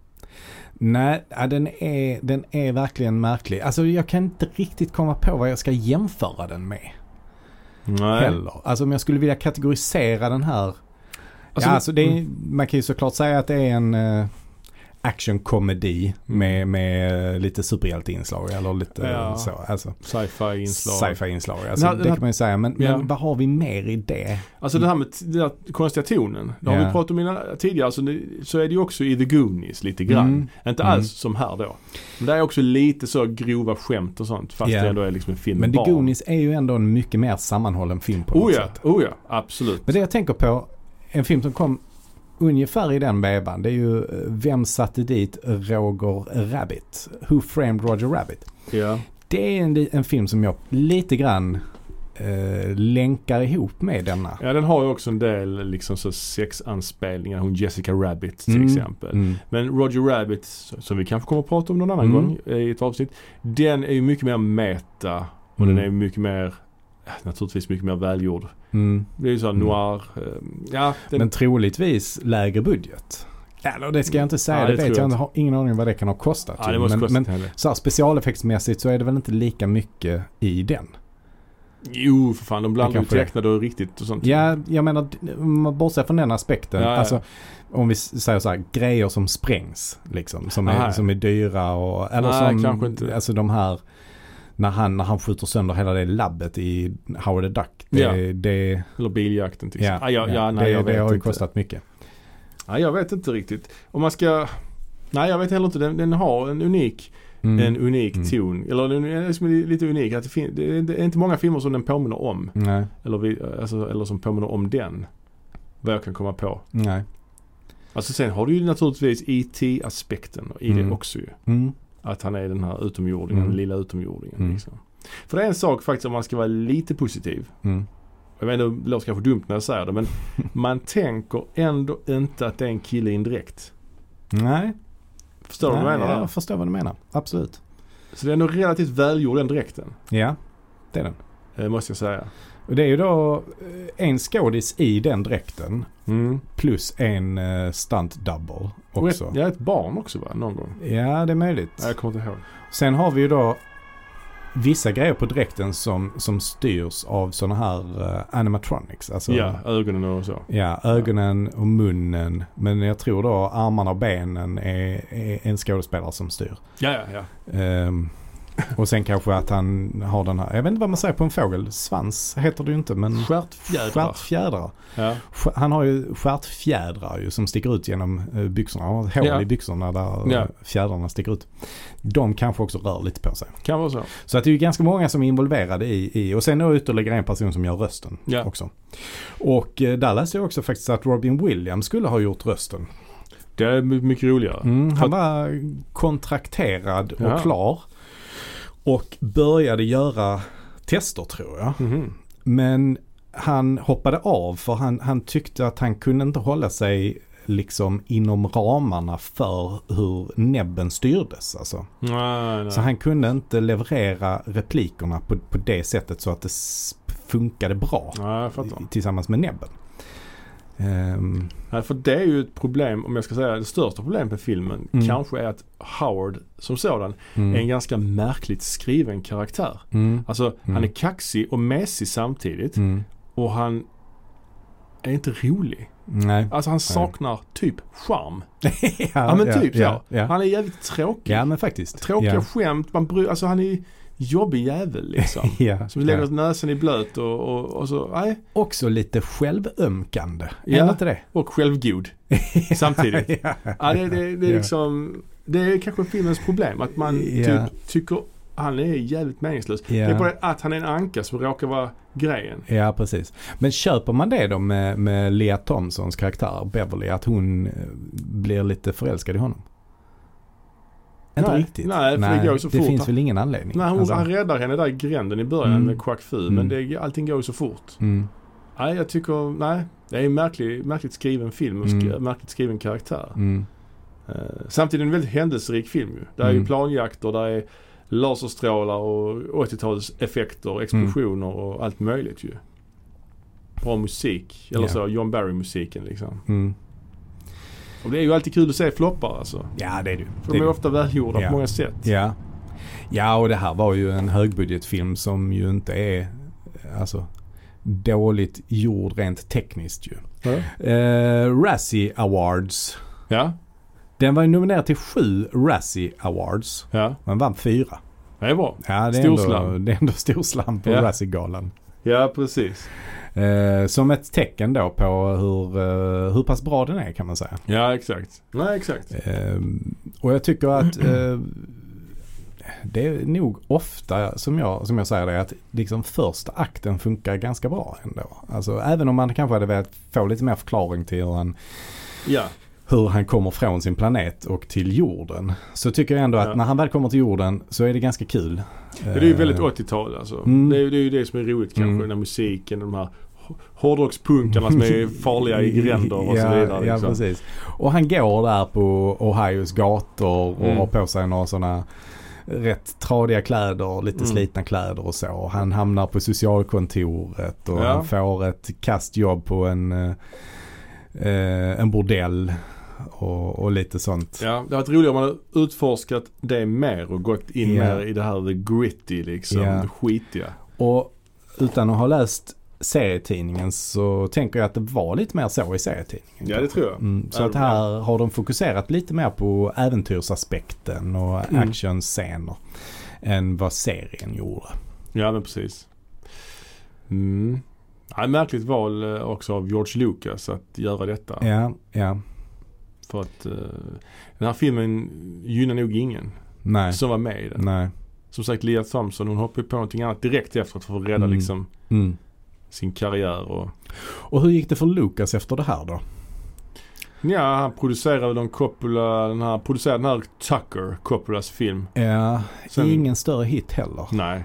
Nej, ja, den, är, den är verkligen märklig. Alltså jag kan inte riktigt komma på vad jag ska jämföra den med. Nej. heller. Alltså om jag skulle vilja kategorisera den här. Alltså, ja, alltså det är, mm. man kan ju såklart säga att det är en uh, actionkomedi Mm. med, med lite superhjälteinslag eller lite Ja. så. Alltså Sci-fi inslag. sci-fi inslag. Alltså, här- det här- kan man ju säga. Men, Ja. men vad har vi mer i det? Alltså det här med den här konstiga tonen. Det har Ja. vi pratat om innan, tidigare. Alltså det, så är det ju också i The Goonies lite grann. Mm. Inte Mm. alls som här då. Men det är också lite så grova skämt och sånt. Fast Ja. det ändå är liksom en film Men The barn. Goonies är ju ändå en mycket mer sammanhållen film på något Oh ja, sätt. oh ja, absolut. Men det jag tänker på, en film som kom ungefär i den vevan, det är ju eh, Vem satte dit Roger Rabbit? Who framed Roger Rabbit? Ja. Det är en, en film som jag lite grann eh, länkar ihop med denna. ja, den har ju också en del liksom så sexanspelningar. Hon Jessica Rabbit till Mm. exempel. Mm. Men Roger Rabbit, som vi kanske kommer att prata om någon annan Mm. gång i ett avsnitt. Den är ju mycket mer meta. Och Mm. den är mycket mer, naturligtvis mycket mer välgjord. Mm. Det är ju så Mm. noir. eh, Ja, den, Men troligtvis lägre budget. Eller det ska jag inte säga, Ja, det, det vet jag jag. Har ingen aning om vad det kan ha kostat. ja, det men, kosta men så här, specialeffektsmässigt så är det väl inte lika mycket i den. Jo, för fan. De blandar ju det. tecknade och riktigt och sånt. Ja, jag menar, om man bortser från den aspekten. Ja, ja. Alltså, om vi säger så här, grejer som sprängs liksom. Som, Aha. är, som är dyra och, eller Nej, som, kanske inte. alltså de här, när han, när han skjuter sönder hela det labbet i Howard the Duck. Det, Ja. det, Eller biljakten till exempel. Ja, ja, ja, nej, det, det har ju kostat mycket. Nej, jag vet inte riktigt. Om man ska... Nej, jag vet heller inte. Den, den har en unik, Mm. en unik Mm. ton. Eller den är liksom lite unik. Att det, det, är, det är inte många filmer som den påminner om. Nej, Eller, vi, alltså, eller som påminner om den. Vad jag kan komma på. nej. Alltså sen har du ju naturligtvis IT-aspekten i Mm. det också ju. Mm. Att han är den här utomjordingen, Mm. den lilla utomjordingen. Mm. Liksom. För det är en sak faktiskt om man ska vara lite positiv. Mm. Jag vet inte, det låter kanske dumt när jag säger det men *laughs* man tänker ändå inte att det är en kille i en dräkt. Nej, Förstår du vad jag menar? Jag förstår vad du menar. Absolut. Så det är ändå relativt välgjord den dräkten. Ja, det är den. eh, Måste jag säga. Och det är ju då eh, en skådis i den dräkten Mm. plus en uh, stunt double Och ett, också. ja, ett barn också va? Någon gång. Ja, det är möjligt. Nej, jag kommer inte ihåg. Sen har vi ju då vissa grejer på dräkten som, som styrs av sådana här uh, animatronics. Alltså, Ja, ögonen och så. ja, ögonen och munnen. Men jag tror då armarna och benen är, är en skådespelare som styr. Ja, ja, ja. Ehm, och sen kanske att han har den här, jag vet inte vad man säger på en fågel. Svans heter det ju inte men Stjärtfjädrar. stjärtfjädrar. Ja. Han har ju stjärtfjädrar ju som sticker ut genom eh, byxorna. Han har ett hål Ja. i byxorna där Ja. eh, fjädrarna sticker ut. De kanske också rör lite på sig. Kan vara så. Så att det är ju ganska många som är involverade i, i och sen då ytterligare en person som gör rösten Ja. också. Och eh, där läste jag också faktiskt att Robin Williams skulle ha gjort rösten. Det är my- mycket roligare. Mm, han var kontrakterad och Ja. klar. Och började göra tester tror jag. Mhm. Men han hoppade av för han, han tyckte att han kunde inte hålla sig liksom inom ramarna för hur näbben styrdes. Alltså. Nej, nej. Så han kunde inte leverera replikerna på, på det sättet så att det funkade bra fattar. tillsammans med näbben. Ehm, Nej, för det är ju ett problem, om jag ska säga det största problemet med filmen, Mm. kanske är att Howard som sådan mm, är en ganska märkligt skriven karaktär. mm, Alltså han Mm. är kaxig och mesig samtidigt mm. och han är inte rolig. Nej. Alltså han saknar typ charm. *laughs* ja, Ja men typ ja, ja. Han är jävligt tråkig. ja men faktiskt. Tråkiga ja. skämt, man bry, alltså han är jobbig jävel liksom. *laughs* Ja, Som lägger ja. näsan i blöt och, och, och så, nej. Också lite självömkande. Ja. Är inte det? Och självgod *laughs* samtidigt. ja. Ja, det, det, det är liksom, det är kanske filmens problem. Att man typ tycker han är jävligt meningslös. Det är bara att han är en anka som råkar vara grejen. Ja, precis. Men köper man det då med, med Lea Thompsons karaktär Beverly, att hon eh, blir lite förälskad i honom? Inte Nej, riktigt. nej, för det går så det fort. finns väl ingen anledning. Nej, hon, Alltså, han räddar henne där i gränden i början Mm. med Quack Fu. Mm. Men det, allting går ju så fort. mm, Nej, jag tycker, nej. Det är en märklig, märkligt skriven film och sk- Mm. märkligt skriven karaktär. mm, Eh, samtidigt en väldigt händelserik film ju. Där är Mm. ju planjakter, där är laserstrålar och 80-tals effekter, explosioner och allt möjligt ju. Bra musik. Eller Ja. så John Barry-musiken liksom. Och det är ju alltid kul att se floppar alltså. Ja, det är det. För Det de är ofta välgjorda Ja. på många sätt. Ja. ja, och det här var ju en högbudgetfilm som ju inte är alltså, dåligt gjord rent tekniskt ju. Ja. Eh, Razzie Awards. Ja. Den var ju nominerad till sju Razzie Awards. Ja. Men vann fyra. Det är bra. Ja, det är, ändå, Storslam. det är ändå storslam på Ja. Razzie-galan. Ja, precis. Eh, som ett tecken då på hur, eh, hur pass bra den är kan man säga. Ja, exakt. Nej, exakt. Eh, och jag tycker att eh, det är nog ofta som jag, som jag säger det att liksom första akten funkar ganska bra ändå. Alltså även om man kanske hade velat få lite mer förklaring till hur han, Ja. hur han kommer från sin planet och till jorden. Så tycker jag ändå att Ja. när han väl kommer till jorden så är det ganska kul. Det är ju Eh, väldigt 80-tal alltså. Mm. Det, är, det är ju det som är roligt kanske. Mm. Den här musiken, de här hårdrockspunkarna som är *laughs* farliga i gränder och så ja, vidare. Ja, Liksom. precis. Och han går där på Ohios gator och Mm. har på sig några sådana rätt tradiga kläder, lite Mm. slitna kläder och så. Han hamnar på socialkontoret och Ja. han får ett kastjobb på en, eh, eh, en bordell och, och lite sånt. Ja, det hade varit roligare om man hade utforskat det mer och gått in Ja. mer i det här the gritty liksom. Ja. Det skitiga. Och utan att ha läst serietidningen så tänker jag att det var lite mer så i serietidningen. Ja, det tror jag. Mm, så att här har de fokuserat lite mer på äventyrsaspekten och Mm. actionscener än vad serien gjorde. Ja, men precis. Mm. Ja, märkligt val eh, också av George Lucas att göra detta. Ja, ja, För att eh, den här filmen gynnar nog ingen nej, som var med i den. nej. Som sagt, Lea Thompson hon hoppade på någonting annat direkt efteråt för att rädda Mm. liksom Mm. Sin karriär. Och, Och hur gick det för Lucas efter det här då? ja, han producerade någon Coppola, den här, producerade den här Tucker, Coppolas film. Ja, Sen- ingen större hit heller. Nej.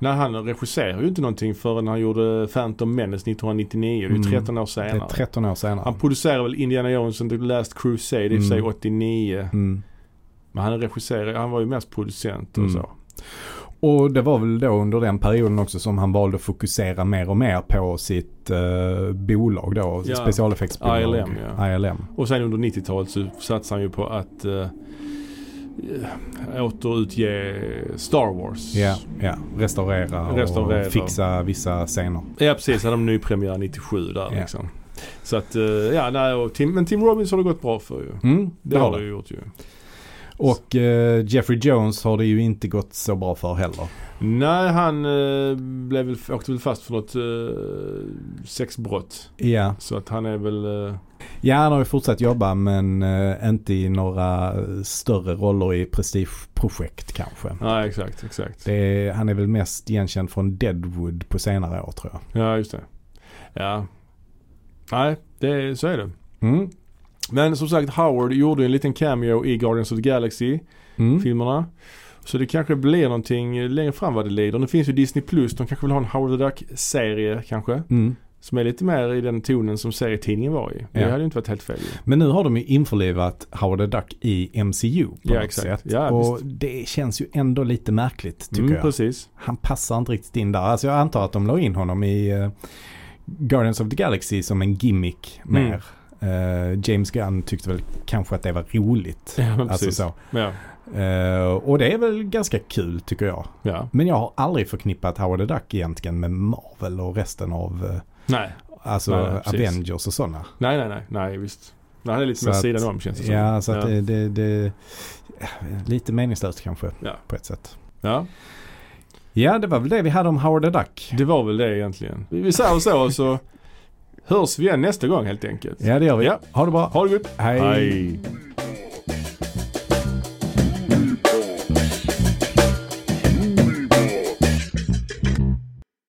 Nej, han regisserade ju inte någonting förrän han gjorde Phantom Menace 1999. Det är ju Mm. 13 år Det senare. är 13 år senare. Han producerade väl Indiana Jones and the Last Crusade i för sig Mm. 89. Mm. Men han regisserade, han var ju mest producent och Mm. så. Och det var väl då under den perioden också som han valde att fokusera mer och mer på sitt eh, bolag då, Ja. specialeffektsbolag. ILM, ja. ILM. Och sen under 90-talet så satsade han ju på att uh, återutge Star Wars. Ja, ja. Restaurera, Restaurera. och fixa vissa scener. Ja precis, hade de ny premiär 97 där Ja. liksom. Så att, eh, ja nej, Tim, men Tim Robbins har det gått bra för ju. Mm, Det, har det ju gjort ju. Och eh, Jeffrey Jones har det ju inte gått så bra för heller. Nej, han eh, blev väl, åkte väl fast för något eh, sexbrott. Ja. Så att han är väl... Eh, ja, han har ju fortsatt jobba men eh, inte i några större roller i prestigeprojekt kanske. nej, exakt, exakt. Det är, han är väl mest igenkänd från Deadwood på senare år tror jag. Ja, just det. Ja. Nej, det, så är det. Mm. Men som sagt, Howard gjorde en liten cameo i Guardians of the Galaxy-filmerna. Mm. Så det kanske blir någonting längre fram vad det lider. Nu finns ju Disney Plus. De kanske vill ha en Howard the Duck-serie kanske. Mm. Som är lite mer i den tonen som serietidningen var i. Det Ja. hade ju inte varit helt fel. Men nu har de ju införlivat Howard the Duck i MCU på Ja, något exakt. sätt. Ja, och det känns ju ändå lite märkligt tycker Mm, jag. precis. Han passar inte riktigt in där. Alltså jag antar att de la in honom i eh, Guardians of the Galaxy som en gimmick Mm. mer. Eh, James Gunn tyckte väl kanske att det var roligt. Ja, Alltså så. Ja. Eh, och det är väl ganska kul tycker jag. ja. Men jag har aldrig förknippat Howard the Duck egentligen med Marvel och resten av eh, Nej. alltså Nej. Avengers och sådana. nej, nej, nej, nej, visst. Nej, han är lite Så mer att- sidan om känns det som. Ja, så att det, det, det lite meningslöst kanske på ett sätt. ja, Ja, det var väl det vi hade om Howard the Duck. det var väl det egentligen. Vi vi säger så så hörs vi igen nästa gång helt enkelt. Ja det gör vi. Ja. Ha det bra. Ha det gott. Hej. Hej.